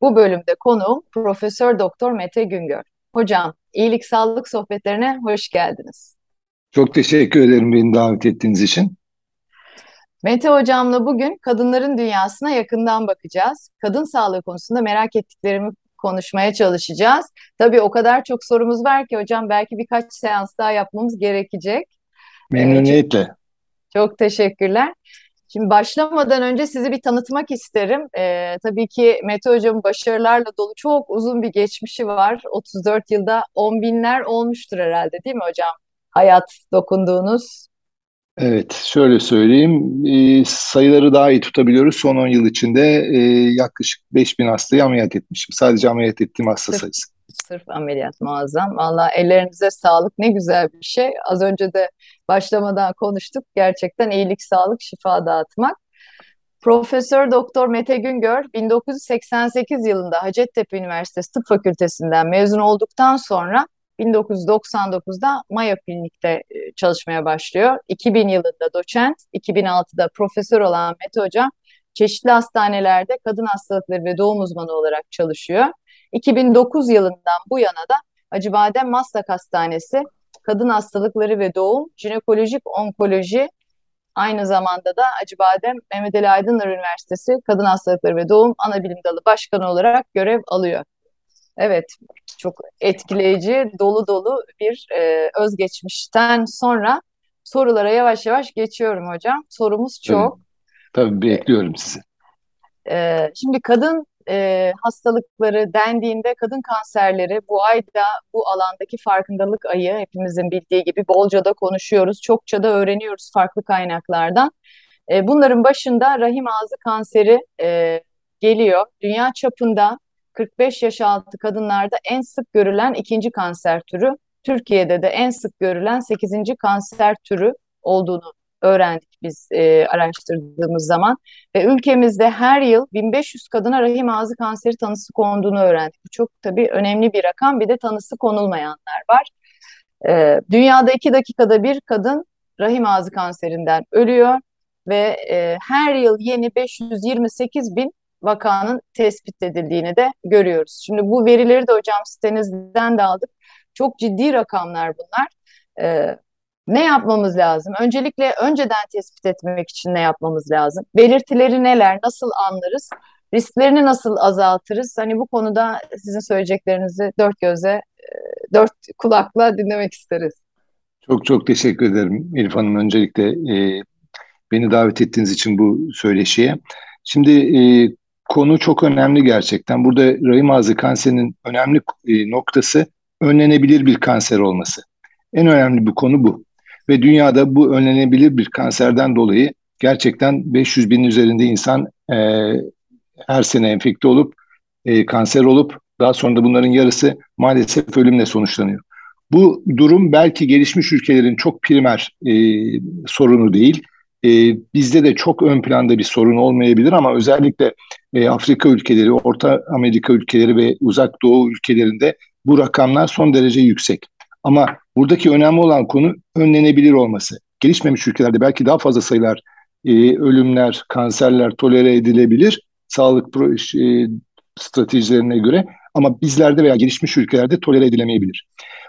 Bu bölümde konuğum Profesör Doktor Mete Güngör. Hocam, İyilik Sağlık Sohbetlerine hoş geldiniz. Çok teşekkür ederim beni davet ettiğiniz için. Mete Hocam'la bugün kadınların dünyasına yakından bakacağız. Kadın sağlığı konusunda merak ettiklerimi konuşmaya çalışacağız. Tabii o kadar çok sorumuz var ki hocam belki birkaç seans daha yapmamız gerekecek. Memnuniyetle. Ee, çok teşekkürler. Şimdi başlamadan önce sizi bir tanıtmak isterim. Ee, tabii ki Mete Hocam'ın başarılarla dolu çok uzun bir geçmişi var. 34 yılda on binler olmuştur herhalde değil mi hocam? Hayat dokunduğunuz. Evet, şöyle söyleyeyim. E, sayıları daha iyi tutabiliyoruz. Son 10 yıl içinde e, yaklaşık 5000 hastayı ameliyat etmişim. Sadece ameliyat ettiğim hasta sayısı. Sırf ameliyat muazzam. Valla ellerinize sağlık. Ne güzel bir şey. Az önce de başlamadan konuştuk. Gerçekten iyilik, sağlık, şifa dağıtmak. Profesör Doktor Mete Güngör 1988 yılında Hacettepe Üniversitesi Tıp Fakültesinden mezun olduktan sonra 1999'da Mayo Klinik'te e, çalışmaya başlıyor. 2000 yılında doçent, 2006'da profesör olan Mete Hocam çeşitli hastanelerde kadın hastalıkları ve doğum uzmanı olarak çalışıyor. 2009 yılından bu yana da Acıbadem Maslak Hastanesi Kadın Hastalıkları ve Doğum, Jinekolojik Onkoloji, aynı zamanda da Acıbadem Mehmet Ali Aydınlar Üniversitesi Kadın Hastalıkları ve Doğum Anabilim Dalı Başkanı olarak görev alıyor. Evet, çok etkileyici, dolu dolu bir e, özgeçmişten sonra sorulara yavaş yavaş geçiyorum hocam. Sorumuz çok. Tabii, tabii bekliyorum sizi. E, şimdi kadın e, hastalıkları dendiğinde kadın kanserleri bu ayda bu alandaki farkındalık ayı hepimizin bildiği gibi bolca da konuşuyoruz. Çokça da öğreniyoruz farklı kaynaklardan. E, bunların başında rahim ağzı kanseri e, geliyor. Dünya çapında 45 yaş altı kadınlarda en sık görülen ikinci kanser türü. Türkiye'de de en sık görülen 8. kanser türü olduğunu öğrendik biz e, araştırdığımız zaman. Ve ülkemizde her yıl 1500 kadına rahim ağzı kanseri tanısı konduğunu öğrendik. Bu çok tabii önemli bir rakam. Bir de tanısı konulmayanlar var. E, dünyada iki dakikada bir kadın rahim ağzı kanserinden ölüyor ve e, her yıl yeni 528 bin vakanın tespit edildiğini de görüyoruz. Şimdi bu verileri de hocam sitenizden de aldık. Çok ciddi rakamlar bunlar. Ee, ne yapmamız lazım? Öncelikle önceden tespit etmek için ne yapmamız lazım? Belirtileri neler? Nasıl anlarız? Risklerini nasıl azaltırız? Hani bu konuda sizin söyleyeceklerinizi dört göze, e, dört kulakla dinlemek isteriz. Çok çok teşekkür ederim Elif Hanım. Öncelikle e, beni davet ettiğiniz için bu söyleşiye. Şimdi e, konu çok önemli gerçekten. Burada rahim ağzı kanserinin önemli e, noktası önlenebilir bir kanser olması. En önemli bir konu bu. Ve dünyada bu önlenebilir bir kanserden dolayı gerçekten 500 bin üzerinde insan e, her sene enfekte olup e, kanser olup daha sonra da bunların yarısı maalesef ölümle sonuçlanıyor. Bu durum belki gelişmiş ülkelerin çok primer e, sorunu değil. E, bizde de çok ön planda bir sorun olmayabilir ama özellikle e, Afrika ülkeleri, Orta Amerika ülkeleri ve Uzak Doğu ülkelerinde bu rakamlar son derece yüksek. Ama buradaki önemli olan konu önlenebilir olması. Gelişmemiş ülkelerde belki daha fazla sayılar e, ölümler, kanserler tolere edilebilir sağlık e, stratejilerine göre ama bizlerde veya gelişmiş ülkelerde tolere edilemeyebilir.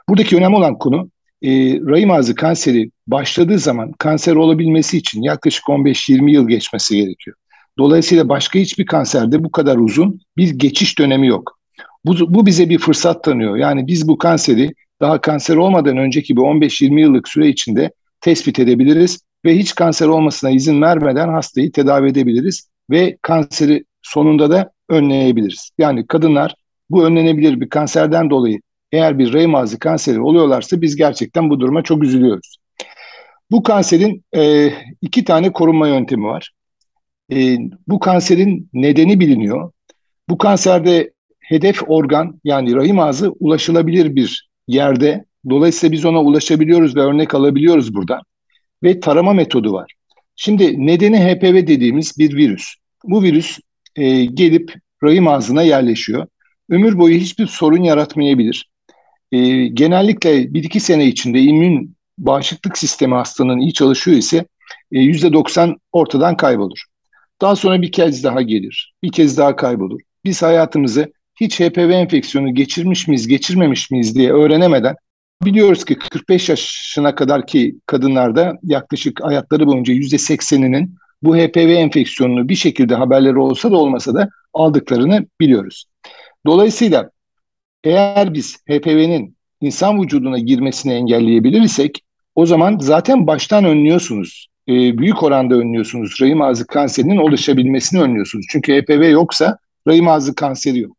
Buradaki önemli olan konu e, rahim ağzı kanseri başladığı zaman kanser olabilmesi için yaklaşık 15-20 yıl geçmesi gerekiyor. Dolayısıyla başka hiçbir kanserde bu kadar uzun bir geçiş dönemi yok. Bu, bu bize bir fırsat tanıyor. Yani biz bu kanseri daha kanser olmadan önceki bir 15-20 yıllık süre içinde tespit edebiliriz ve hiç kanser olmasına izin vermeden hastayı tedavi edebiliriz ve kanseri sonunda da önleyebiliriz. Yani kadınlar bu önlenebilir bir kanserden dolayı eğer bir rahim ağzı kanseri oluyorlarsa biz gerçekten bu duruma çok üzülüyoruz. Bu kanserin e, iki tane korunma yöntemi var. E, bu kanserin nedeni biliniyor. Bu kanserde hedef organ yani rahim ağzı ulaşılabilir bir yerde. Dolayısıyla biz ona ulaşabiliyoruz ve örnek alabiliyoruz burada. Ve tarama metodu var. Şimdi nedeni HPV dediğimiz bir virüs. Bu virüs e, gelip rahim ağzına yerleşiyor. Ömür boyu hiçbir sorun yaratmayabilir. E, genellikle bir iki sene içinde immün bağışıklık sistemi hastanın iyi çalışıyor ise e, yüzde doksan ortadan kaybolur. Daha sonra bir kez daha gelir, bir kez daha kaybolur. Biz hayatımızı hiç HPV enfeksiyonu geçirmiş miyiz, geçirmemiş miyiz diye öğrenemeden biliyoruz ki 45 yaşına kadar ki kadınlarda yaklaşık hayatları boyunca yüzde sekseninin bu HPV enfeksiyonunu bir şekilde haberleri olsa da olmasa da aldıklarını biliyoruz. Dolayısıyla eğer biz HPV'nin insan vücuduna girmesini engelleyebilirsek o zaman zaten baştan önlüyorsunuz. E, büyük oranda önlüyorsunuz. Rahim ağzı kanserinin oluşabilmesini önlüyorsunuz. Çünkü HPV yoksa rahim ağzı kanseri yok.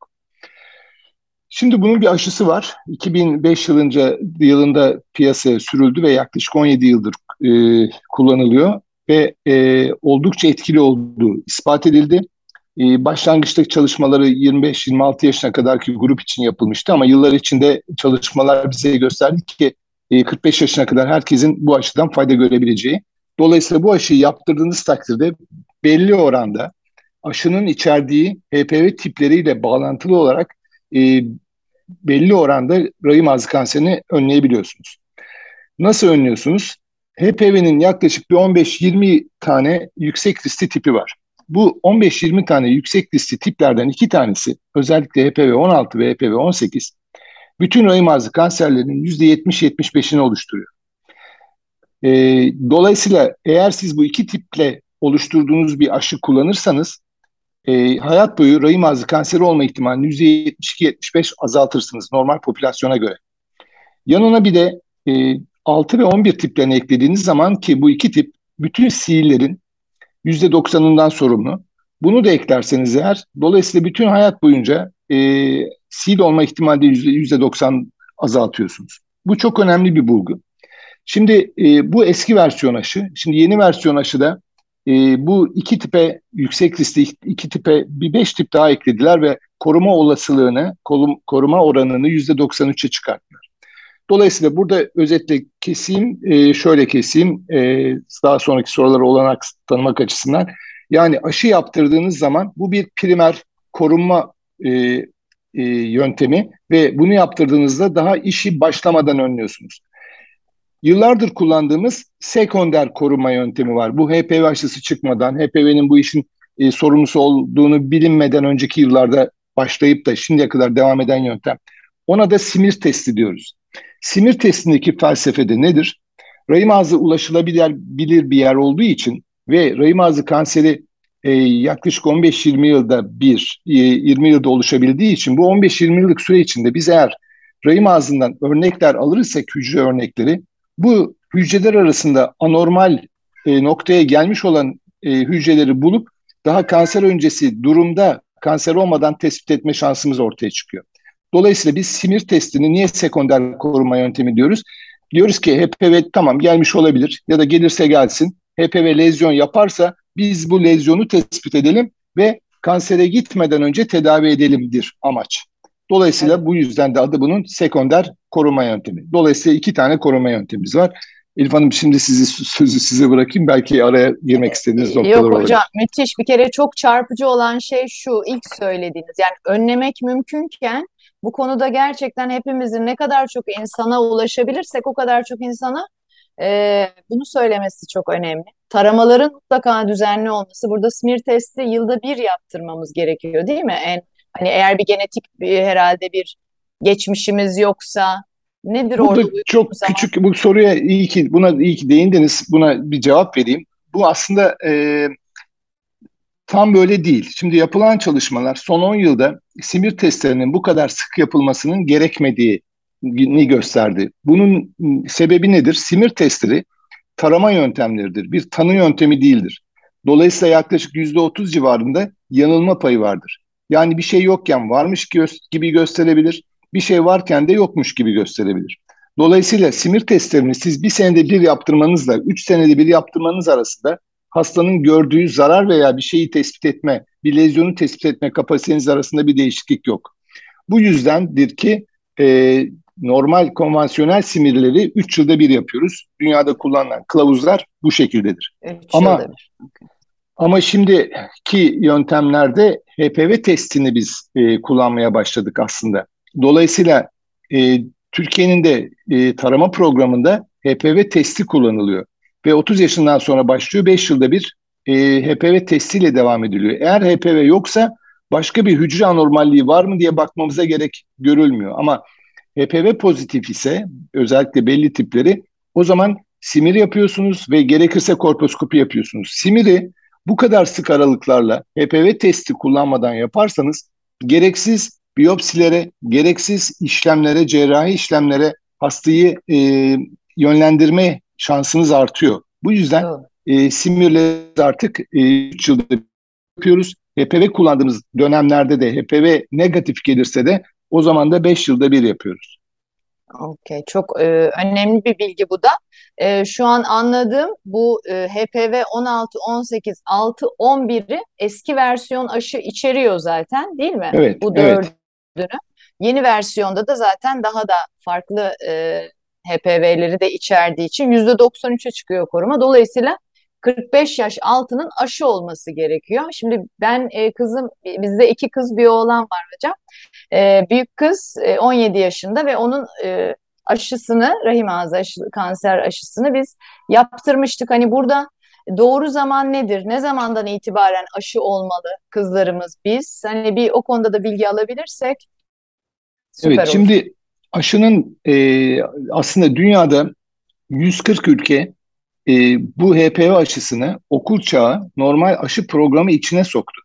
Şimdi bunun bir aşısı var. 2005 yılınca yılında piyasaya sürüldü ve yaklaşık 17 yıldır e, kullanılıyor ve e, oldukça etkili olduğu ispat edildi. E, başlangıçtaki çalışmaları 25-26 yaşına kadarki grup için yapılmıştı ama yıllar içinde çalışmalar bize gösterdi ki 45 yaşına kadar herkesin bu aşıdan fayda görebileceği. Dolayısıyla bu aşıyı yaptırdığınız takdirde belli oranda aşının içerdiği HPV tipleriyle bağlantılı olarak e, belli oranda rahim ağzı kanserini önleyebiliyorsunuz. Nasıl önlüyorsunuz? HPV'nin yaklaşık bir 15-20 tane yüksek riskli tipi var. Bu 15-20 tane yüksek riskli tiplerden iki tanesi özellikle HPV 16 ve HPV 18 bütün rahim ağzı kanserlerinin %70-75'ini oluşturuyor. E, dolayısıyla eğer siz bu iki tiple oluşturduğunuz bir aşı kullanırsanız e, hayat boyu rahim ağzı kanseri olma ihtimalini %72-75 azaltırsınız normal popülasyona göre. Yanına bir de e, 6 ve 11 tiplerini eklediğiniz zaman ki bu iki tip bütün sihirlerin %90'ından sorumlu. Bunu da eklerseniz eğer dolayısıyla bütün hayat boyunca e, sil olma ihtimali %90 azaltıyorsunuz. Bu çok önemli bir bulgu. Şimdi e, bu eski versiyon aşı, şimdi yeni versiyon aşıda e, bu iki tipe yüksek riskli iki tipe bir beş tip daha eklediler ve koruma olasılığını, koruma oranını yüzde 93'e çıkarttılar. Dolayısıyla burada özetle keseyim, e, şöyle keseyim, e, daha sonraki soruları olanak tanımak açısından. Yani aşı yaptırdığınız zaman bu bir primer korunma e, e, yöntemi ve bunu yaptırdığınızda daha işi başlamadan önlüyorsunuz. Yıllardır kullandığımız sekonder koruma yöntemi var. Bu HPV aşısı çıkmadan, HPV'nin bu işin e, sorumlusu olduğunu bilinmeden önceki yıllarda başlayıp da şimdiye kadar devam eden yöntem. Ona da simir testi diyoruz. Simir testindeki felsefede nedir? Rahim ağzı ulaşılabilir bilir bir yer olduğu için ve rahim ağzı kanseri e, yaklaşık 15-20 yılda bir, e, 20 yılda oluşabildiği için bu 15-20 yıllık süre içinde biz eğer rahim ağzından örnekler alırsak hücre örnekleri bu hücreler arasında anormal e, noktaya gelmiş olan e, hücreleri bulup daha kanser öncesi durumda kanser olmadan tespit etme şansımız ortaya çıkıyor. Dolayısıyla biz simir testini niye sekonder koruma yöntemi diyoruz? Diyoruz ki HPV tamam gelmiş olabilir ya da gelirse gelsin. HPV lezyon yaparsa biz bu lezyonu tespit edelim ve kansere gitmeden önce tedavi edelimdir amaç. Dolayısıyla evet. bu yüzden de adı bunun sekonder koruma yöntemi. Dolayısıyla iki tane koruma yöntemimiz var. Elif Hanım şimdi sizi sözü size bırakayım. Belki araya girmek istediğiniz noktalar Yok hocam olabilir. müthiş. Bir kere çok çarpıcı olan şey şu ilk söylediğiniz. Yani önlemek mümkünken bu konuda gerçekten hepimizin ne kadar çok insana ulaşabilirsek o kadar çok insana e, bunu söylemesi çok önemli. Taramaların mutlaka düzenli olması. Burada smear testi yılda bir yaptırmamız gerekiyor değil mi? En Hani eğer bir genetik bir, herhalde bir geçmişimiz yoksa nedir Burada orada? çok zaman? küçük bu soruya iyi ki buna iyi ki değindiniz. Buna bir cevap vereyim. Bu aslında e, tam böyle değil. Şimdi yapılan çalışmalar son 10 yılda simir testlerinin bu kadar sık yapılmasının gerekmediğini gösterdi. Bunun sebebi nedir? Simir testleri tarama yöntemleridir. Bir tanı yöntemi değildir. Dolayısıyla yaklaşık %30 civarında yanılma payı vardır. Yani bir şey yokken varmış gibi gösterebilir, bir şey varken de yokmuş gibi gösterebilir. Dolayısıyla simir testlerini siz bir senede bir yaptırmanızla üç senede bir yaptırmanız arasında hastanın gördüğü zarar veya bir şeyi tespit etme, bir lezyonu tespit etme kapasiteniz arasında bir değişiklik yok. Bu yüzdendir ki e, normal konvansiyonel simirleri 3 yılda bir yapıyoruz. Dünyada kullanılan kılavuzlar bu şekildedir. Ama ama şimdiki yöntemlerde HPV testini biz e, kullanmaya başladık aslında. Dolayısıyla e, Türkiye'nin de e, tarama programında HPV testi kullanılıyor. Ve 30 yaşından sonra başlıyor. 5 yılda bir e, HPV testiyle devam ediliyor. Eğer HPV yoksa başka bir hücre anormalliği var mı diye bakmamıza gerek görülmüyor. Ama HPV pozitif ise özellikle belli tipleri o zaman simir yapıyorsunuz ve gerekirse korposkopi yapıyorsunuz. Simiri bu kadar sık aralıklarla HPV testi kullanmadan yaparsanız gereksiz biyopsilere, gereksiz işlemlere, cerrahi işlemlere hastayı e, yönlendirme şansınız artıyor. Bu yüzden e, simirle artık e, 3 yılda yapıyoruz. HPV kullandığımız dönemlerde de HPV negatif gelirse de o zaman da 5 yılda bir yapıyoruz. Okey, çok e, önemli bir bilgi bu da. E, şu an anladığım bu e, HPV 16, 18, 6, 11'i eski versiyon aşı içeriyor zaten değil mi? Evet, bu dördünü. Evet. Yeni versiyonda da zaten daha da farklı e, HPV'leri de içerdiği için %93'e çıkıyor koruma. Dolayısıyla 45 yaş altının aşı olması gerekiyor. Şimdi ben e, kızım, bizde iki kız bir oğlan var hocam. E, büyük kız e, 17 yaşında ve onun e, aşısını, rahim ağzı aşı, kanser aşısını biz yaptırmıştık. Hani burada doğru zaman nedir? Ne zamandan itibaren aşı olmalı kızlarımız biz? Hani bir o konuda da bilgi alabilirsek süper Evet, olur. şimdi aşının e, aslında dünyada 140 ülke e, bu HPV aşısını okul çağı normal aşı programı içine soktu.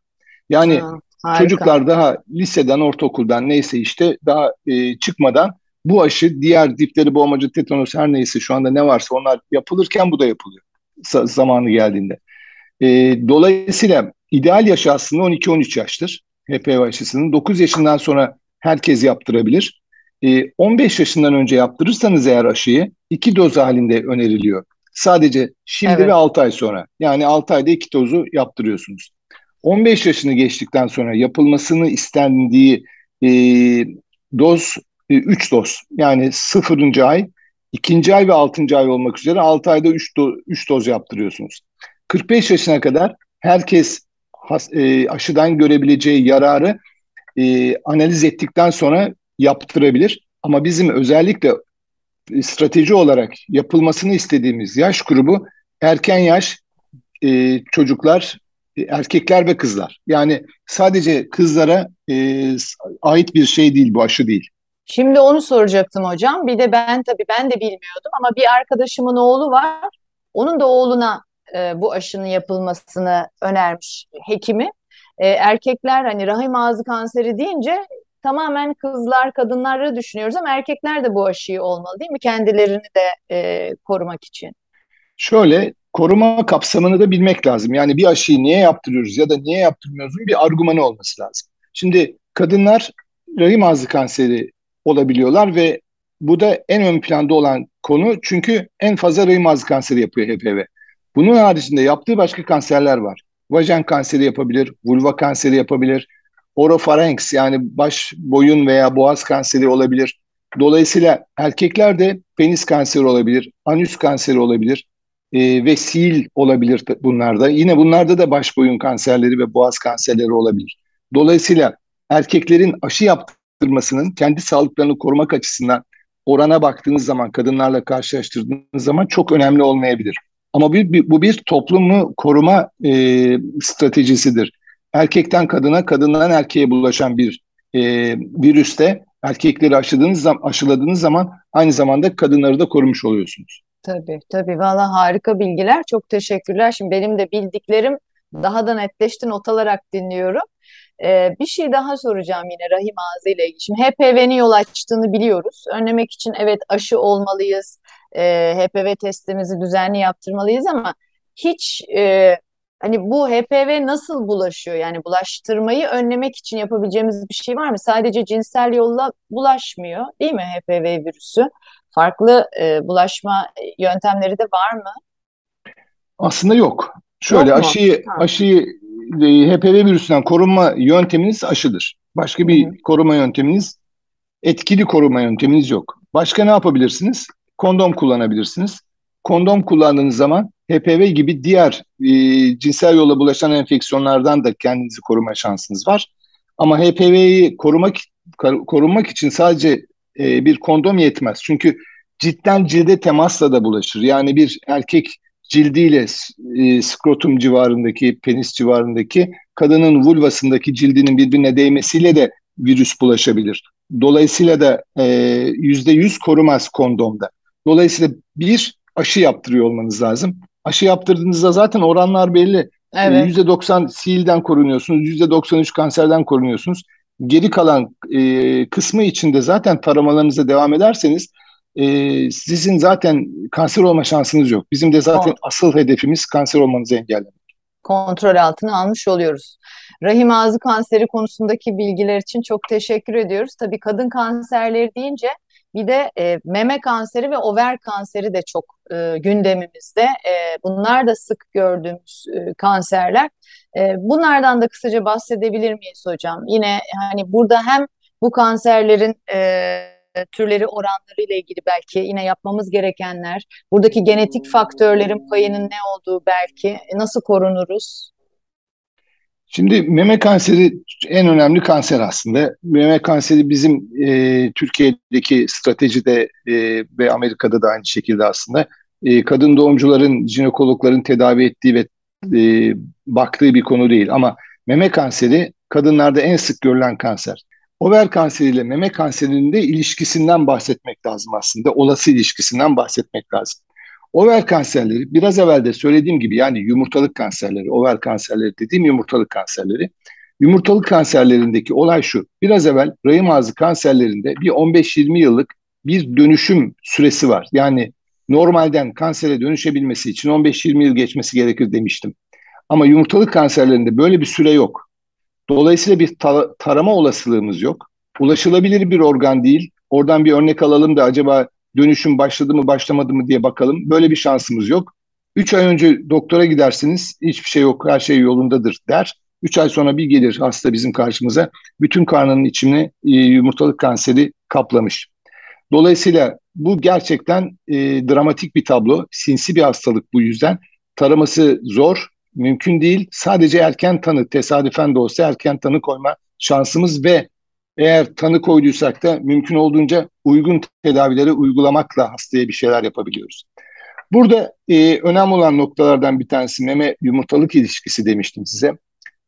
Yani ha, çocuklar daha liseden, ortaokuldan neyse işte daha e, çıkmadan bu aşı diğer dipleri boğmacı, tetanos her neyse şu anda ne varsa onlar yapılırken bu da yapılıyor zamanı geldiğinde. E, dolayısıyla ideal yaş aslında 12-13 yaştır HPV aşısının. 9 yaşından sonra herkes yaptırabilir. E, 15 yaşından önce yaptırırsanız eğer aşıyı iki doz halinde öneriliyor. Sadece şimdi evet. ve 6 ay sonra. Yani 6 ayda iki dozu yaptırıyorsunuz. 15 yaşını geçtikten sonra yapılmasını istendiği e, doz 3 e, doz. Yani 0. ay, 2. ay ve 6. ay olmak üzere 6 ayda 3 do, üç doz yaptırıyorsunuz. 45 yaşına kadar herkes has, e, aşıdan görebileceği yararı e, analiz ettikten sonra yaptırabilir. Ama bizim özellikle strateji olarak yapılmasını istediğimiz yaş grubu erken yaş e, çocuklar, e, erkekler ve kızlar. Yani sadece kızlara e, ait bir şey değil bu aşı değil. Şimdi onu soracaktım hocam. Bir de ben tabii ben de bilmiyordum ama bir arkadaşımın oğlu var. Onun da oğluna e, bu aşının yapılmasını önermiş hekimi. E, erkekler hani rahim ağzı kanseri deyince tamamen kızlar, kadınları düşünüyoruz ama erkekler de bu aşıyı olmalı değil mi? Kendilerini de e, korumak için. Şöyle koruma kapsamını da bilmek lazım. Yani bir aşıyı niye yaptırıyoruz ya da niye yaptırmıyoruzun bir argümanı olması lazım. Şimdi kadınlar rahim ağzı kanseri olabiliyorlar ve bu da en ön planda olan konu çünkü en fazla rahim ağzı kanseri yapıyor HPV. Bunun haricinde yaptığı başka kanserler var. Vajen kanseri yapabilir, vulva kanseri yapabilir, orofarenks yani baş, boyun veya boğaz kanseri olabilir. Dolayısıyla erkeklerde penis kanseri olabilir, anüs kanseri olabilir e, ve sil olabilir bunlarda. Yine bunlarda da baş boyun kanserleri ve boğaz kanserleri olabilir. Dolayısıyla erkeklerin aşı yaptırmasının kendi sağlıklarını korumak açısından orana baktığınız zaman, kadınlarla karşılaştırdığınız zaman çok önemli olmayabilir. Ama bu, bu bir toplumu koruma e, stratejisidir erkekten kadına, kadından erkeğe bulaşan bir e, virüste erkekleri aşıladığınız, zaman, aşıladığınız zaman aynı zamanda kadınları da korumuş oluyorsunuz. Tabii tabii valla harika bilgiler. Çok teşekkürler. Şimdi benim de bildiklerim daha da netleşti not alarak dinliyorum. Ee, bir şey daha soracağım yine rahim ağzı ile ilgili. Şimdi HPV'nin yol açtığını biliyoruz. Önlemek için evet aşı olmalıyız. Ee, HPV testimizi düzenli yaptırmalıyız ama hiç e, Hani bu HPV nasıl bulaşıyor? Yani bulaştırmayı önlemek için yapabileceğimiz bir şey var mı? Sadece cinsel yolla bulaşmıyor, değil mi HPV virüsü? Farklı e, bulaşma yöntemleri de var mı? Aslında yok. Şöyle yok aşıyı ha. aşıyı e, HPV virüsünden korunma yönteminiz aşıdır. Başka bir hı hı. koruma yönteminiz, etkili koruma yönteminiz yok. Başka ne yapabilirsiniz? Kondom kullanabilirsiniz. Kondom kullandığınız zaman HPV gibi diğer e, cinsel yolla bulaşan enfeksiyonlardan da kendinizi koruma şansınız var. Ama HPV'yi korumak korunmak için sadece e, bir kondom yetmez. Çünkü cidden cilde temasla da bulaşır. Yani bir erkek cildiyle e, skrotum civarındaki, penis civarındaki kadının vulvasındaki cildinin birbirine değmesiyle de virüs bulaşabilir. Dolayısıyla da e, yüzde yüz korumaz kondomda. Dolayısıyla bir aşı yaptırıyor olmanız lazım. Aşı yaptırdığınızda zaten oranlar belli. Evet. %90 SIL'den korunuyorsunuz, %93 kanserden korunuyorsunuz. Geri kalan e, kısmı içinde zaten taramalarınıza devam ederseniz e, sizin zaten kanser olma şansınız yok. Bizim de zaten o. asıl hedefimiz kanser olmanızı engellemek. Kontrol altına almış oluyoruz. Rahim ağzı kanseri konusundaki bilgiler için çok teşekkür ediyoruz. Tabii kadın kanserleri deyince bir de e, meme kanseri ve over kanseri de çok e, gündemimizde. E, bunlar da sık gördüğümüz e, kanserler. E, bunlardan da kısaca bahsedebilir miyiz hocam? Yine hani burada hem bu kanserlerin e, türleri oranları ile ilgili belki yine yapmamız gerekenler, buradaki genetik faktörlerin payının ne olduğu belki, e, nasıl korunuruz? Şimdi meme kanseri en önemli kanser aslında. Meme kanseri bizim e, Türkiye'deki stratejide e, ve Amerika'da da aynı şekilde aslında e, kadın doğumcuların, jinekologların tedavi ettiği ve e, baktığı bir konu değil. Ama meme kanseri kadınlarda en sık görülen kanser. Over kanseriyle meme kanserinin de ilişkisinden bahsetmek lazım aslında. Olası ilişkisinden bahsetmek lazım. Over kanserleri biraz evvel de söylediğim gibi yani yumurtalık kanserleri, over kanserleri dediğim yumurtalık kanserleri. Yumurtalık kanserlerindeki olay şu. Biraz evvel rahim ağzı kanserlerinde bir 15-20 yıllık bir dönüşüm süresi var. Yani normalden kansere dönüşebilmesi için 15-20 yıl geçmesi gerekir demiştim. Ama yumurtalık kanserlerinde böyle bir süre yok. Dolayısıyla bir ta- tarama olasılığımız yok. Ulaşılabilir bir organ değil. Oradan bir örnek alalım da acaba dönüşüm başladı mı başlamadı mı diye bakalım. Böyle bir şansımız yok. Üç ay önce doktora gidersiniz hiçbir şey yok her şey yolundadır der. Üç ay sonra bir gelir hasta bizim karşımıza bütün karnının içini e, yumurtalık kanseri kaplamış. Dolayısıyla bu gerçekten e, dramatik bir tablo. Sinsi bir hastalık bu yüzden. Taraması zor, mümkün değil. Sadece erken tanı, tesadüfen de olsa erken tanı koyma şansımız ve eğer tanı koyduysak da mümkün olduğunca uygun tedavileri uygulamakla hastaya bir şeyler yapabiliyoruz. Burada e, önemli olan noktalardan bir tanesi meme yumurtalık ilişkisi demiştim size.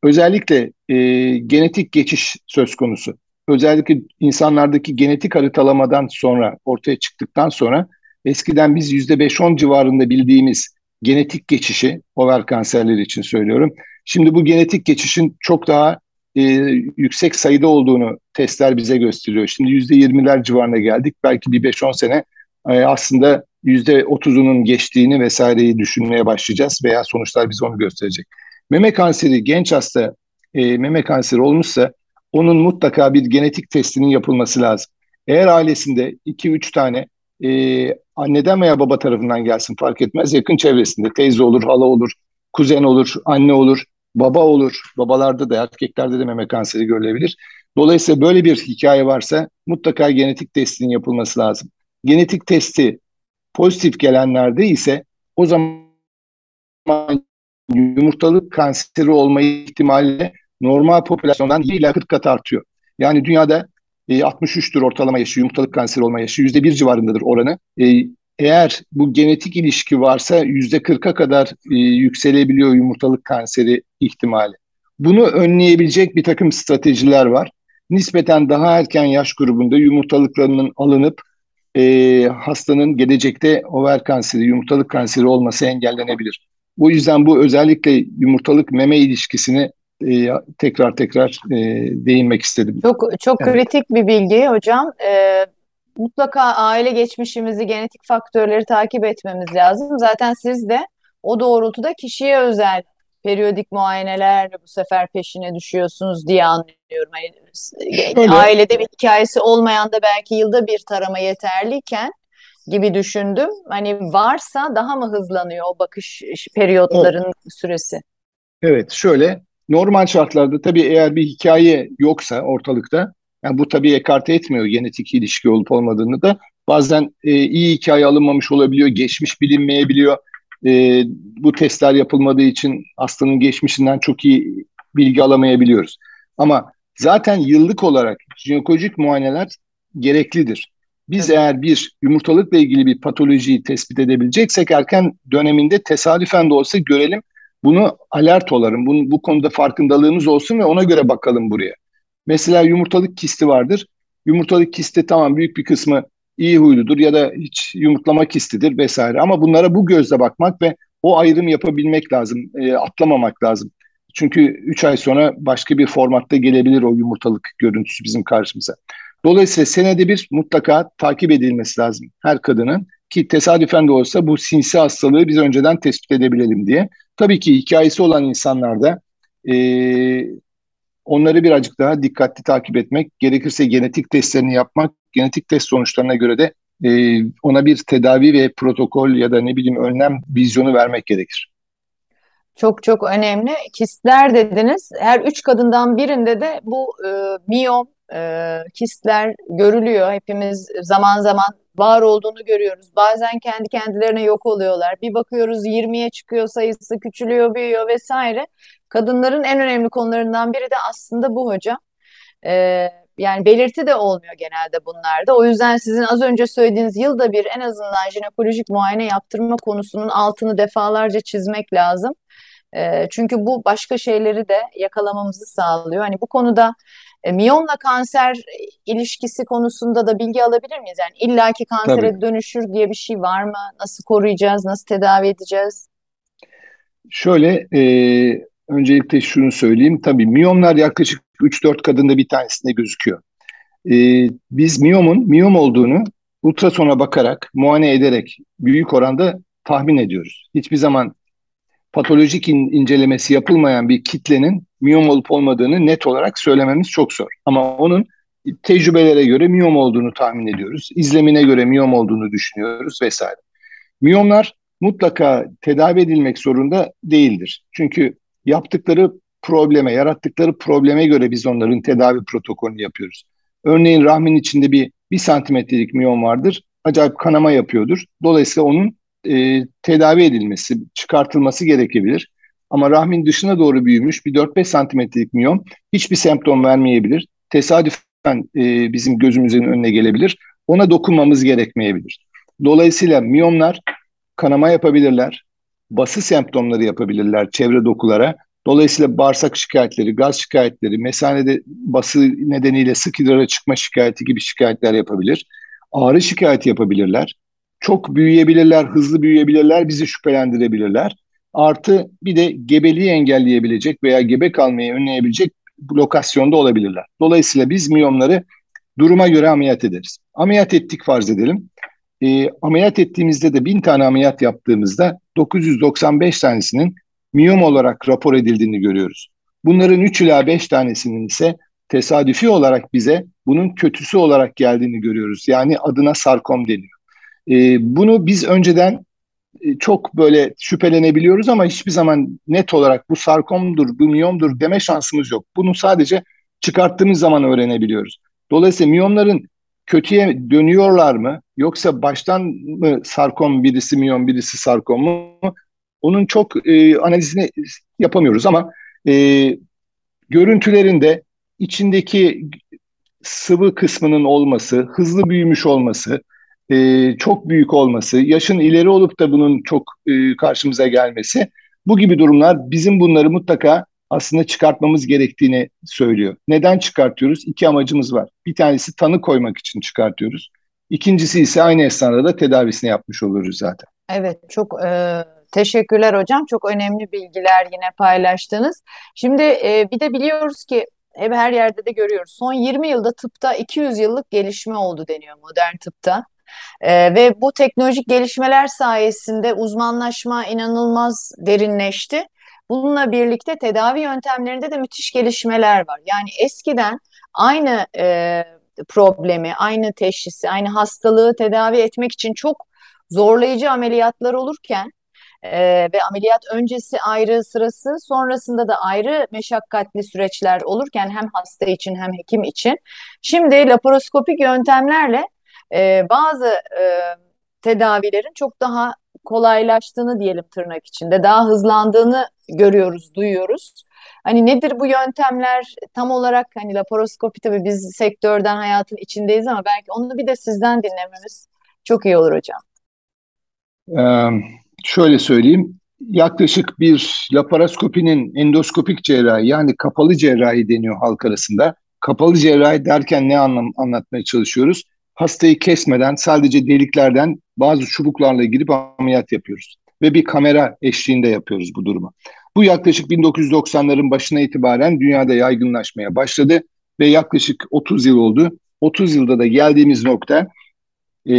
Özellikle e, genetik geçiş söz konusu. Özellikle insanlardaki genetik haritalamadan sonra ortaya çıktıktan sonra eskiden biz %5-10 civarında bildiğimiz genetik geçişi over kanserleri için söylüyorum. Şimdi bu genetik geçişin çok daha e, yüksek sayıda olduğunu testler bize gösteriyor. Şimdi yüzde yirmiler civarına geldik. Belki bir 5-10 sene e, aslında yüzde otuzunun geçtiğini vesaireyi düşünmeye başlayacağız veya sonuçlar bize onu gösterecek. Meme kanseri genç hasta e, meme kanseri olmuşsa onun mutlaka bir genetik testinin yapılması lazım. Eğer ailesinde 2-3 tane e, anneden veya baba tarafından gelsin fark etmez yakın çevresinde teyze olur, hala olur, kuzen olur, anne olur baba olur. Babalarda da erkeklerde de meme kanseri görülebilir. Dolayısıyla böyle bir hikaye varsa mutlaka genetik testin yapılması lazım. Genetik testi pozitif gelenlerde ise o zaman yumurtalık kanseri olma ihtimali normal popülasyondan 20 ila 40 kat artıyor. Yani dünyada e, 63'tür ortalama yaşı, yumurtalık kanseri olma yaşı, %1 civarındadır oranı. E, eğer bu genetik ilişki varsa yüzde kırka kadar e, yükselebiliyor yumurtalık kanseri ihtimali. Bunu önleyebilecek bir takım stratejiler var. Nispeten daha erken yaş grubunda yumurtalıklarının alınıp e, hastanın gelecekte over kanseri, yumurtalık kanseri olması engellenebilir. Bu yüzden bu özellikle yumurtalık meme ilişkisini e, tekrar tekrar e, değinmek istedim. Çok çok evet. kritik bir bilgi hocam. Ee, mutlaka aile geçmişimizi, genetik faktörleri takip etmemiz lazım. Zaten siz de o doğrultuda kişiye özel periyodik muayeneler bu sefer peşine düşüyorsunuz diye anlıyorum. Yani ailede bir hikayesi olmayan da belki yılda bir tarama yeterliyken gibi düşündüm. Hani varsa daha mı hızlanıyor o bakış periyotların evet. süresi? Evet, şöyle normal şartlarda tabii eğer bir hikaye yoksa ortalıkta yani bu tabii ekarte etmiyor genetik ilişki olup olmadığını da bazen e, iyi hikaye alınmamış olabiliyor, geçmiş bilinmeyebiliyor. E, bu testler yapılmadığı için hastanın geçmişinden çok iyi bilgi alamayabiliyoruz. Ama zaten yıllık olarak jinekolojik muayeneler gereklidir. Biz evet. eğer bir yumurtalıkla ilgili bir patolojiyi tespit edebileceksek erken döneminde tesadüfen de olsa görelim. Bunu alert olalım. Bunu, bu konuda farkındalığımız olsun ve ona göre bakalım buraya. Mesela yumurtalık kisti vardır. Yumurtalık kisti tamam büyük bir kısmı iyi huyludur ya da hiç yumurtlama kistidir vesaire. Ama bunlara bu gözle bakmak ve o ayrım yapabilmek lazım. E, atlamamak lazım. Çünkü 3 ay sonra başka bir formatta gelebilir o yumurtalık görüntüsü bizim karşımıza. Dolayısıyla senede bir mutlaka takip edilmesi lazım her kadının ki tesadüfen de olsa bu sinsi hastalığı biz önceden tespit edebilelim diye. Tabii ki hikayesi olan insanlarda e, onları birazcık daha dikkatli takip etmek, gerekirse genetik testlerini yapmak, genetik test sonuçlarına göre de e, ona bir tedavi ve protokol ya da ne bileyim önlem vizyonu vermek gerekir. Çok çok önemli. Kistler dediniz. Her üç kadından birinde de bu e, miyom, e, kistler görülüyor. Hepimiz zaman zaman var olduğunu görüyoruz. Bazen kendi kendilerine yok oluyorlar. Bir bakıyoruz 20'ye çıkıyor sayısı, küçülüyor, büyüyor vesaire. Kadınların en önemli konularından biri de aslında bu hocam. E, yani belirti de olmuyor genelde bunlarda. O yüzden sizin az önce söylediğiniz yılda bir en azından jinekolojik muayene yaptırma konusunun altını defalarca çizmek lazım. E, çünkü bu başka şeyleri de yakalamamızı sağlıyor. Hani bu konuda e, miyomla kanser ilişkisi konusunda da bilgi alabilir miyiz? Yani illaki kansere Tabii. dönüşür diye bir şey var mı? Nasıl koruyacağız? Nasıl tedavi edeceğiz? Şöyle e, öncelikle şunu söyleyeyim. Tabii miyomlar yaklaşık 3-4 kadında bir tanesinde gözüküyor. E, biz miyomun miyom olduğunu ultrasona bakarak, muayene ederek büyük oranda tahmin ediyoruz. Hiçbir zaman patolojik in, incelemesi yapılmayan bir kitlenin miyom olup olmadığını net olarak söylememiz çok zor. Ama onun tecrübelere göre miyom olduğunu tahmin ediyoruz. İzlemine göre miyom olduğunu düşünüyoruz vesaire. Miyomlar mutlaka tedavi edilmek zorunda değildir. Çünkü yaptıkları probleme, yarattıkları probleme göre biz onların tedavi protokolünü yapıyoruz. Örneğin rahmin içinde bir bir santimetrelik miyom vardır. Acayip kanama yapıyordur. Dolayısıyla onun e, tedavi edilmesi, çıkartılması gerekebilir. Ama rahmin dışına doğru büyümüş bir 4-5 santimetrelik miyom hiçbir semptom vermeyebilir. Tesadüfen e, bizim gözümüzün önüne gelebilir. Ona dokunmamız gerekmeyebilir. Dolayısıyla miyomlar kanama yapabilirler, bası semptomları yapabilirler çevre dokulara. Dolayısıyla bağırsak şikayetleri, gaz şikayetleri, mesanede bası nedeniyle sık idrara çıkma şikayeti gibi şikayetler yapabilir. Ağrı şikayeti yapabilirler çok büyüyebilirler, hızlı büyüyebilirler, bizi şüphelendirebilirler. Artı bir de gebeliği engelleyebilecek veya gebe kalmayı önleyebilecek lokasyonda olabilirler. Dolayısıyla biz miyomları duruma göre ameliyat ederiz. Ameliyat ettik farz edelim. E, ameliyat ettiğimizde de bin tane ameliyat yaptığımızda 995 tanesinin miyom olarak rapor edildiğini görüyoruz. Bunların 3 ila 5 tanesinin ise tesadüfi olarak bize bunun kötüsü olarak geldiğini görüyoruz. Yani adına sarkom deniyor. E, bunu biz önceden e, çok böyle şüphelenebiliyoruz ama hiçbir zaman net olarak bu sarkomdur, bu miyomdur deme şansımız yok. Bunu sadece çıkarttığımız zaman öğrenebiliyoruz. Dolayısıyla miyomların kötüye dönüyorlar mı yoksa baştan mı sarkom birisi miyom birisi sarkom mu? Onun çok e, analizini yapamıyoruz ama e, görüntülerinde içindeki sıvı kısmının olması, hızlı büyümüş olması, e, çok büyük olması, yaşın ileri olup da bunun çok e, karşımıza gelmesi bu gibi durumlar bizim bunları mutlaka aslında çıkartmamız gerektiğini söylüyor. Neden çıkartıyoruz? İki amacımız var. Bir tanesi tanı koymak için çıkartıyoruz. İkincisi ise aynı esnada da tedavisini yapmış oluruz zaten. Evet, çok e, teşekkürler hocam. Çok önemli bilgiler yine paylaştınız. Şimdi e, bir de biliyoruz ki hep her yerde de görüyoruz. Son 20 yılda tıpta 200 yıllık gelişme oldu deniyor modern tıpta. E, ve bu teknolojik gelişmeler sayesinde uzmanlaşma inanılmaz derinleşti. Bununla birlikte tedavi yöntemlerinde de müthiş gelişmeler var. Yani eskiden aynı e, problemi, aynı teşhisi, aynı hastalığı tedavi etmek için çok zorlayıcı ameliyatlar olurken e, ve ameliyat öncesi ayrı sırası sonrasında da ayrı meşakkatli süreçler olurken hem hasta için hem hekim için şimdi laparoskopik yöntemlerle e, bazı e, tedavilerin çok daha kolaylaştığını diyelim tırnak içinde daha hızlandığını görüyoruz, duyuyoruz. Hani nedir bu yöntemler tam olarak hani laparoskopi tabii biz sektörden hayatın içindeyiz ama belki onu bir de sizden dinlememiz çok iyi olur hocam. Ee, şöyle söyleyeyim. Yaklaşık bir laparoskopinin endoskopik cerrahi yani kapalı cerrahi deniyor halk arasında. Kapalı cerrahi derken ne anlam anlatmaya çalışıyoruz? Hastayı kesmeden sadece deliklerden bazı çubuklarla girip ameliyat yapıyoruz. Ve bir kamera eşliğinde yapıyoruz bu durumu. Bu yaklaşık 1990'ların başına itibaren dünyada yaygınlaşmaya başladı ve yaklaşık 30 yıl oldu. 30 yılda da geldiğimiz nokta e,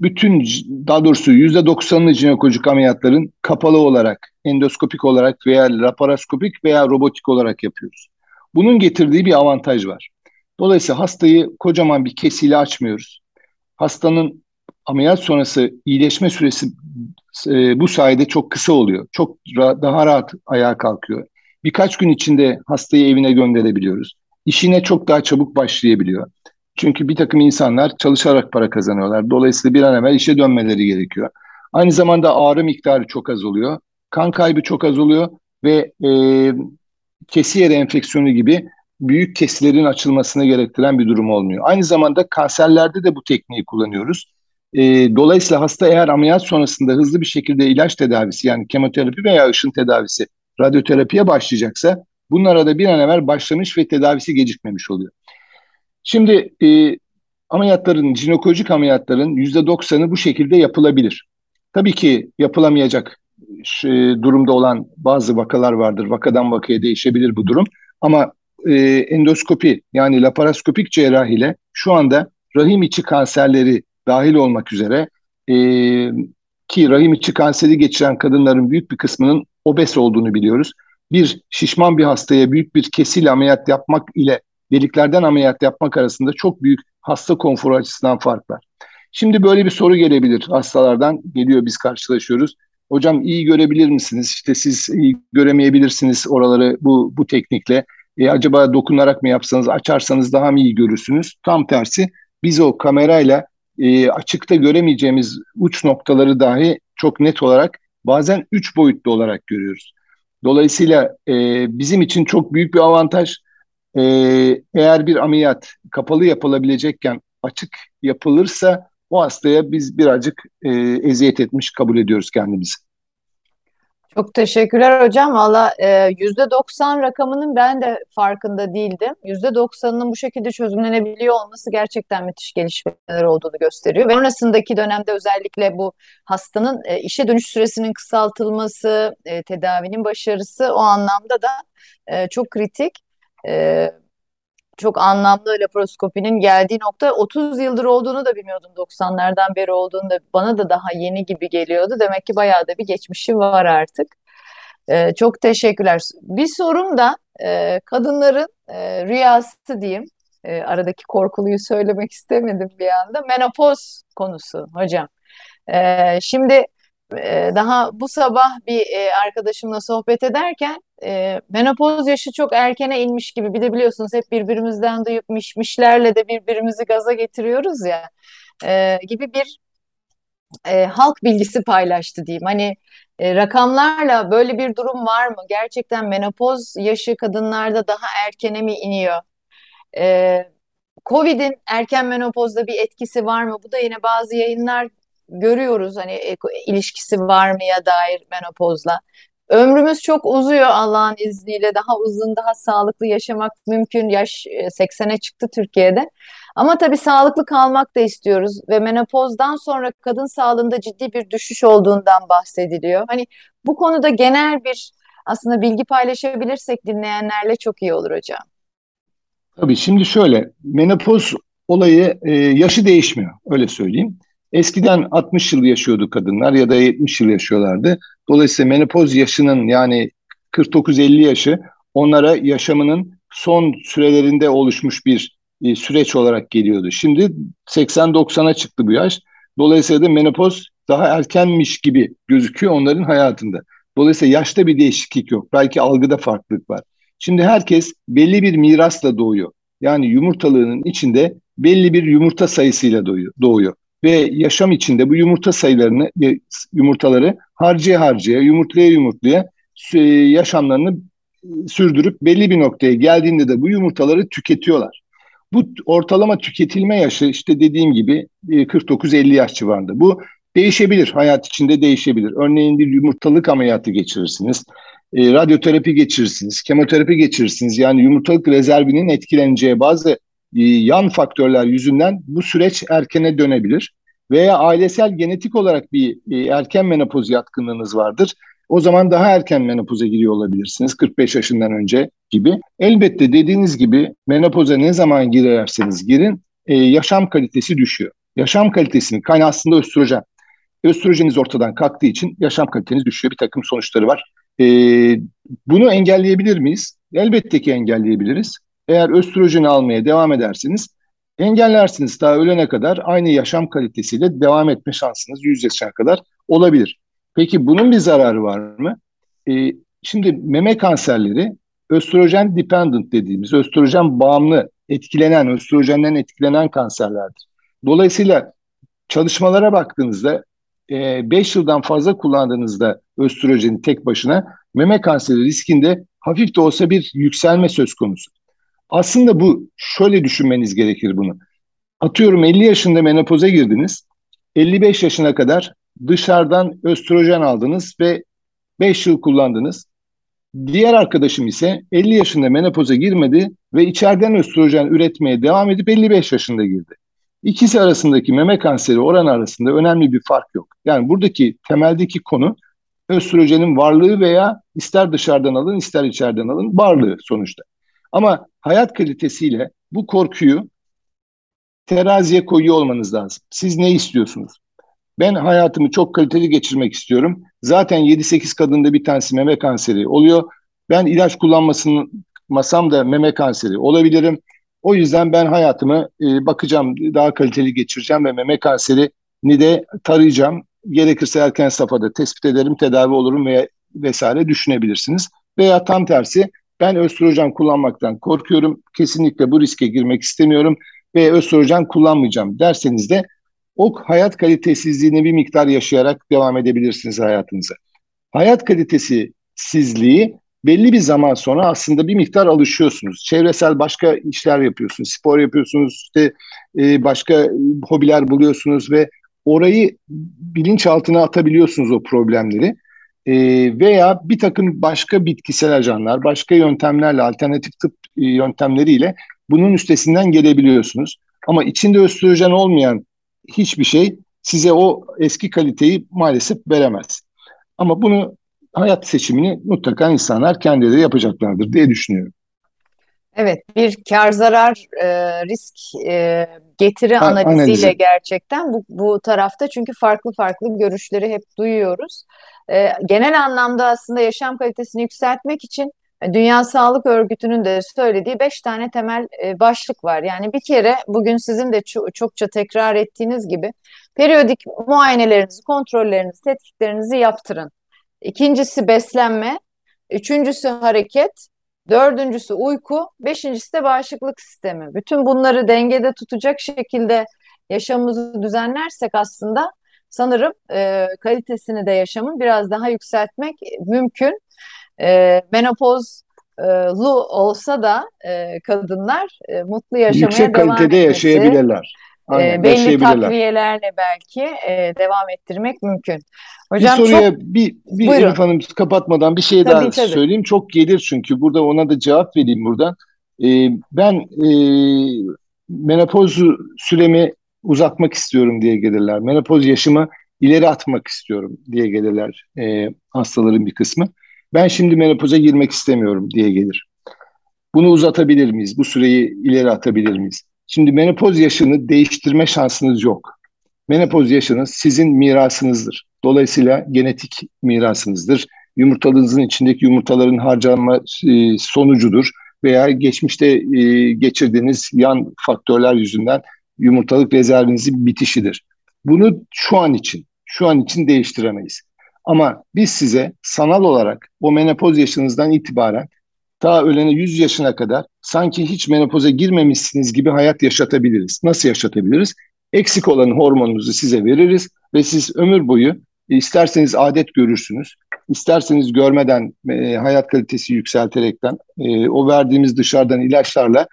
bütün daha doğrusu %90'ını jinekolojik ameliyatların kapalı olarak, endoskopik olarak veya laparoskopik veya robotik olarak yapıyoruz. Bunun getirdiği bir avantaj var. Dolayısıyla hastayı kocaman bir kesiyle açmıyoruz. Hastanın ameliyat sonrası iyileşme süresi e, bu sayede çok kısa oluyor. Çok ra- daha rahat ayağa kalkıyor. Birkaç gün içinde hastayı evine gönderebiliyoruz. İşine çok daha çabuk başlayabiliyor. Çünkü bir takım insanlar çalışarak para kazanıyorlar. Dolayısıyla bir an evvel işe dönmeleri gerekiyor. Aynı zamanda ağrı miktarı çok az oluyor. Kan kaybı çok az oluyor ve e, kesi yeri enfeksiyonu gibi büyük kesilerin açılmasını gerektiren bir durum olmuyor. Aynı zamanda kanserlerde de bu tekniği kullanıyoruz. E, dolayısıyla hasta eğer ameliyat sonrasında hızlı bir şekilde ilaç tedavisi yani kemoterapi veya ışın tedavisi, radyoterapiye başlayacaksa bunlara da bir an evvel başlamış ve tedavisi gecikmemiş oluyor. Şimdi e, ameliyatların, jinekolojik ameliyatların yüzde doksanı bu şekilde yapılabilir. Tabii ki yapılamayacak e, durumda olan bazı vakalar vardır. Vakadan vakaya değişebilir bu durum. Ama e, endoskopi yani laparoskopik cerrahiyle şu anda rahim içi kanserleri dahil olmak üzere e, ki rahim içi kanseri geçiren kadınların büyük bir kısmının obez olduğunu biliyoruz. Bir şişman bir hastaya büyük bir kesil ameliyat yapmak ile deliklerden ameliyat yapmak arasında çok büyük hasta konforu açısından fark var. Şimdi böyle bir soru gelebilir hastalardan geliyor biz karşılaşıyoruz. Hocam iyi görebilir misiniz? İşte siz iyi göremeyebilirsiniz oraları bu bu teknikle. E, acaba dokunarak mı yapsanız, açarsanız daha mı iyi görürsünüz? Tam tersi biz o kamerayla e, açıkta göremeyeceğimiz uç noktaları dahi çok net olarak bazen üç boyutlu olarak görüyoruz. Dolayısıyla e, bizim için çok büyük bir avantaj. E, eğer bir ameliyat kapalı yapılabilecekken açık yapılırsa o hastaya biz birazcık e, eziyet etmiş kabul ediyoruz kendimizi. Çok teşekkürler hocam. Valla e, yüzde doksan rakamının ben de farkında değildim. Yüzde doksanının bu şekilde çözümlenebiliyor olması gerçekten müthiş gelişmeler olduğunu gösteriyor. Ve sonrasındaki dönemde özellikle bu hastanın e, işe dönüş süresinin kısaltılması, e, tedavinin başarısı o anlamda da çok kritik çok anlamlı laparoskopinin geldiği nokta 30 yıldır olduğunu da bilmiyordum 90'lardan beri olduğunu da bana da daha yeni gibi geliyordu. Demek ki bayağı da bir geçmişi var artık. Ee, çok teşekkürler. Bir sorum da e, kadınların e, rüyası diyeyim. E, aradaki korkuluyu söylemek istemedim bir anda. Menopoz konusu hocam. E, şimdi e, daha bu sabah bir e, arkadaşımla sohbet ederken e, menopoz yaşı çok erkene inmiş gibi. Bir de biliyorsunuz hep birbirimizden duyup mişmişlerle de birbirimizi gaza getiriyoruz ya e, gibi bir halk bilgisi paylaştı diyeyim. Hani rakamlarla böyle bir durum var mı? Gerçekten menopoz yaşı kadınlarda daha erkene mi iniyor? Covid'in erken menopozda bir etkisi var mı? Bu da yine bazı yayınlar görüyoruz hani e, ilişkisi var mı ya dair menopozla. Ömrümüz çok uzuyor Allah'ın izniyle. Daha uzun, daha sağlıklı yaşamak mümkün. Yaş 80'e çıktı Türkiye'de. Ama tabii sağlıklı kalmak da istiyoruz ve menopozdan sonra kadın sağlığında ciddi bir düşüş olduğundan bahsediliyor. Hani bu konuda genel bir aslında bilgi paylaşabilirsek dinleyenlerle çok iyi olur hocam. Tabii şimdi şöyle menopoz olayı e, yaşı değişmiyor öyle söyleyeyim. Eskiden 60 yıl yaşıyordu kadınlar ya da 70 yıl yaşıyorlardı. Dolayısıyla menopoz yaşının yani 49-50 yaşı onlara yaşamının son sürelerinde oluşmuş bir e, süreç olarak geliyordu. Şimdi 80-90'a çıktı bu yaş. Dolayısıyla da menopoz daha erkenmiş gibi gözüküyor onların hayatında. Dolayısıyla yaşta bir değişiklik yok. Belki algıda farklılık var. Şimdi herkes belli bir mirasla doğuyor. Yani yumurtalığının içinde belli bir yumurta sayısıyla doğuyor. Ve yaşam içinde bu yumurta sayılarını, e, yumurtaları harcaya harcaya, yumurtlaya yumurtlaya e, yaşamlarını e, sürdürüp belli bir noktaya geldiğinde de bu yumurtaları tüketiyorlar. Bu ortalama tüketilme yaşı işte dediğim gibi 49-50 yaş civarında. Bu değişebilir, hayat içinde değişebilir. Örneğin bir yumurtalık ameliyatı geçirirsiniz, radyoterapi geçirirsiniz, kemoterapi geçirirsiniz. Yani yumurtalık rezervinin etkileneceği bazı yan faktörler yüzünden bu süreç erkene dönebilir. Veya ailesel genetik olarak bir e, erken menopoz yatkınlığınız vardır. O zaman daha erken menopoza giriyor olabilirsiniz 45 yaşından önce gibi. Elbette dediğiniz gibi menopoza ne zaman girerseniz girin e, yaşam kalitesi düşüyor. Yaşam kalitesinin kaynağı aslında östrojen. Östrojeniz ortadan kalktığı için yaşam kaliteniz düşüyor. Bir takım sonuçları var. E, bunu engelleyebilir miyiz? Elbette ki engelleyebiliriz. Eğer östrojeni almaya devam ederseniz engellersiniz. Daha ölene kadar aynı yaşam kalitesiyle devam etme şansınız 100 yaşına kadar olabilir. Peki bunun bir zararı var mı? Ee, şimdi meme kanserleri östrojen dependent dediğimiz, östrojen bağımlı etkilenen, östrojenden etkilenen kanserlerdir. Dolayısıyla çalışmalara baktığınızda 5 e, yıldan fazla kullandığınızda östrojeni tek başına meme kanseri riskinde hafif de olsa bir yükselme söz konusu. Aslında bu şöyle düşünmeniz gerekir bunu. Atıyorum 50 yaşında menopoza girdiniz. 55 yaşına kadar dışarıdan östrojen aldınız ve 5 yıl kullandınız. Diğer arkadaşım ise 50 yaşında menopoza girmedi ve içeriden östrojen üretmeye devam edip 55 yaşında girdi. İkisi arasındaki meme kanseri oranı arasında önemli bir fark yok. Yani buradaki temeldeki konu östrojenin varlığı veya ister dışarıdan alın ister içeriden alın varlığı sonuçta. Ama hayat kalitesiyle bu korkuyu teraziye koyuyor olmanız lazım. Siz ne istiyorsunuz? Ben hayatımı çok kaliteli geçirmek istiyorum. Zaten 7-8 kadında bir tanesi meme kanseri oluyor. Ben ilaç kullanmasını masam da meme kanseri olabilirim. O yüzden ben hayatımı e, bakacağım, daha kaliteli geçireceğim ve meme kanserini de tarayacağım. Gerekirse erken safhada tespit ederim, tedavi olurum veya vesaire düşünebilirsiniz. Veya tam tersi ben östrojen kullanmaktan korkuyorum, kesinlikle bu riske girmek istemiyorum ve östrojen kullanmayacağım derseniz de o hayat kalitesizliğini bir miktar yaşayarak devam edebilirsiniz hayatınıza. Hayat kalitesi sizliği belli bir zaman sonra aslında bir miktar alışıyorsunuz. Çevresel başka işler yapıyorsunuz, spor yapıyorsunuz, işte e, başka hobiler buluyorsunuz ve orayı bilinçaltına atabiliyorsunuz o problemleri. E, veya bir takım başka bitkisel ajanlar, başka yöntemlerle, alternatif tıp e, yöntemleriyle bunun üstesinden gelebiliyorsunuz. Ama içinde östrojen olmayan hiçbir şey size o eski kaliteyi maalesef veremez. Ama bunu hayat seçimini mutlaka insanlar kendileri yapacaklardır diye düşünüyorum. Evet, bir kar zarar e, risk e, getiri analiziyle Analizi. gerçekten bu, bu tarafta çünkü farklı farklı görüşleri hep duyuyoruz. E, genel anlamda aslında yaşam kalitesini yükseltmek için Dünya Sağlık Örgütü'nün de söylediği beş tane temel e, başlık var. Yani bir kere bugün sizin de çokça tekrar ettiğiniz gibi periyodik muayenelerinizi, kontrollerinizi, tetkiklerinizi yaptırın. İkincisi beslenme, üçüncüsü hareket, dördüncüsü uyku, beşincisi de bağışıklık sistemi. Bütün bunları dengede tutacak şekilde yaşamımızı düzenlersek aslında sanırım e, kalitesini de yaşamın biraz daha yükseltmek mümkün e, menopozlu olsa da e, kadınlar e, mutlu yaşamaya Yüksek devam kalitede etmesi, yaşayabilirler. Aynen, e, belli takviyelerle belki e, devam ettirmek mümkün. Hocam bir soruya çok... bir, bir Elif Hanım kapatmadan bir şey tabii, daha tabii. söyleyeyim. Çok gelir çünkü burada ona da cevap vereyim buradan. E, ben e, menopoz süremi uzatmak istiyorum diye gelirler. Menopoz yaşımı ileri atmak istiyorum diye gelirler e, hastaların bir kısmı. Ben şimdi menopoza girmek istemiyorum diye gelir. Bunu uzatabilir miyiz? Bu süreyi ileri atabilir miyiz? Şimdi menopoz yaşını değiştirme şansınız yok. Menopoz yaşınız sizin mirasınızdır. Dolayısıyla genetik mirasınızdır. Yumurtalığınızın içindeki yumurtaların harcanma e, sonucudur veya geçmişte e, geçirdiğiniz yan faktörler yüzünden yumurtalık rezervinizin bitişidir. Bunu şu an için şu an için değiştiremeyiz. Ama biz size sanal olarak o menopoz yaşınızdan itibaren ta ölene 100 yaşına kadar sanki hiç menopoza girmemişsiniz gibi hayat yaşatabiliriz. Nasıl yaşatabiliriz? Eksik olan hormonunuzu size veririz ve siz ömür boyu isterseniz adet görürsünüz, isterseniz görmeden e, hayat kalitesi yükselterekten e, o verdiğimiz dışarıdan ilaçlarla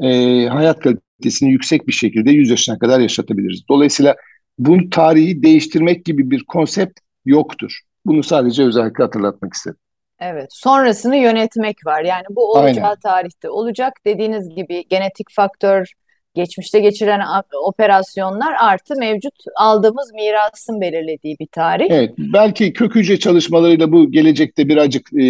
e, hayat kalitesini yüksek bir şekilde 100 yaşına kadar yaşatabiliriz. Dolayısıyla bu tarihi değiştirmek gibi bir konsept yoktur. Bunu sadece özellikle hatırlatmak istedim. Evet, sonrasını yönetmek var. Yani bu olacağı Aynen. tarihte olacak. Dediğiniz gibi genetik faktör, geçmişte geçirilen a- operasyonlar artı mevcut aldığımız mirasın belirlediği bir tarih. Evet, belki kök hücre çalışmalarıyla bu gelecekte birazcık e,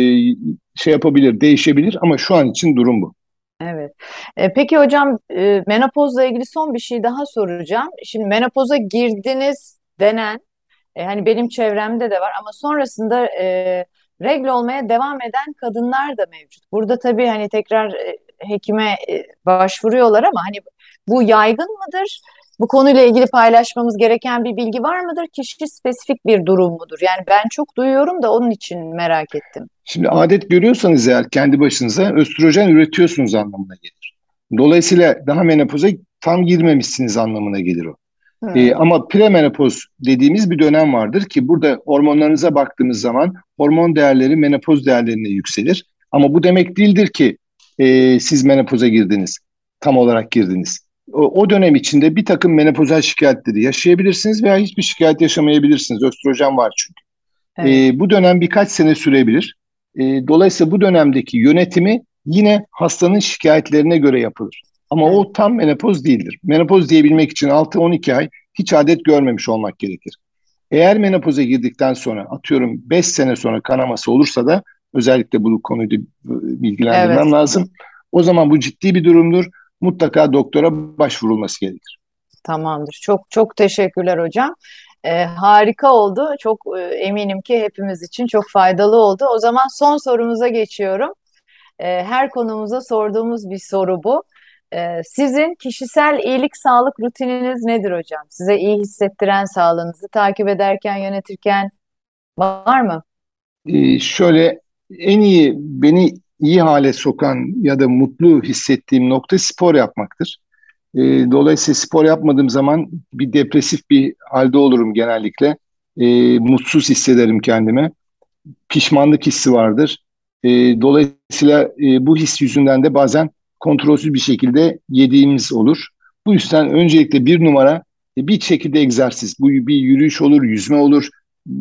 şey yapabilir, değişebilir ama şu an için durum bu. Evet. E, peki hocam e, menopozla ilgili son bir şey daha soracağım. Şimdi menopoza girdiniz denen, e, hani benim çevremde de var ama sonrasında e, regl olmaya devam eden kadınlar da mevcut. Burada tabii hani tekrar e, hekime e, başvuruyorlar ama hani bu yaygın mıdır? Bu konuyla ilgili paylaşmamız gereken bir bilgi var mıdır? Kişi spesifik bir durum mudur? Yani ben çok duyuyorum da onun için merak ettim. Şimdi adet görüyorsanız eğer kendi başınıza östrojen üretiyorsunuz anlamına gelir. Dolayısıyla daha menopoza tam girmemişsiniz anlamına gelir o. Hmm, ama premenopoz dediğimiz bir dönem vardır ki burada hormonlarınıza baktığımız zaman hormon değerleri menopoz değerlerine yükselir. Ama bu demek değildir ki e, siz menopoza girdiniz, tam olarak girdiniz. O, dönem içinde bir takım menopozal şikayetleri yaşayabilirsiniz veya hiçbir şikayet yaşamayabilirsiniz. Östrojen var çünkü. evet, E, bu dönem birkaç sene sürebilir. E, dolayısıyla bu dönemdeki yönetimi yine hastanın şikayetlerine göre yapılır. Ama evet, o tam menopoz değildir. Menopoz diyebilmek için 6-12 ay hiç adet görmemiş olmak gerekir. Eğer menopoza girdikten sonra atıyorum 5 sene sonra kanaması olursa da özellikle bu konuyu evet. bilgilendirmem lazım. O zaman bu ciddi bir durumdur. Mutlaka doktora başvurulması gerekir. Tamamdır. Çok çok teşekkürler hocam. Ee, harika oldu. Çok e, eminim ki hepimiz için çok faydalı oldu. O zaman son sorumuza geçiyorum. Ee, her konumuza sorduğumuz bir soru bu. Ee, sizin kişisel iyilik sağlık rutininiz nedir hocam? Size iyi hissettiren sağlığınızı takip ederken, yönetirken var mı? Ee, şöyle en iyi beni iyi hale sokan ya da mutlu hissettiğim nokta spor yapmaktır. Ee, dolayısıyla spor yapmadığım zaman bir depresif bir halde olurum genellikle. Ee, mutsuz hissederim kendime. Pişmanlık hissi vardır. Ee, dolayısıyla e, bu his yüzünden de bazen kontrolsüz bir şekilde yediğimiz olur. Bu yüzden öncelikle bir numara e, bir şekilde egzersiz. Bu bir yürüyüş olur, yüzme olur,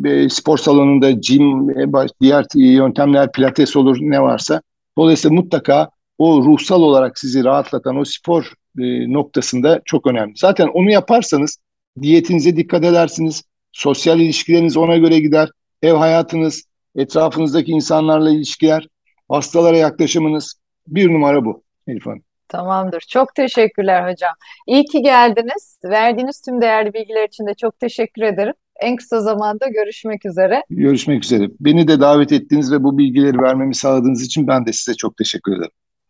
e, spor salonunda gym, e, diğer yöntemler, pilates olur ne varsa. Dolayısıyla mutlaka o ruhsal olarak sizi rahatlatan o spor e, noktasında çok önemli. Zaten onu yaparsanız diyetinize dikkat edersiniz. Sosyal ilişkileriniz ona göre gider. Ev hayatınız, etrafınızdaki insanlarla ilişkiler, hastalara yaklaşımınız bir numara bu Elif Hanım. Tamamdır. Çok teşekkürler hocam. İyi ki geldiniz. Verdiğiniz tüm değerli bilgiler için de çok teşekkür ederim. En kısa zamanda görüşmek üzere. Görüşmek üzere. Beni de davet ettiğiniz ve bu bilgileri vermemi sağladığınız için ben de size çok teşekkür ederim.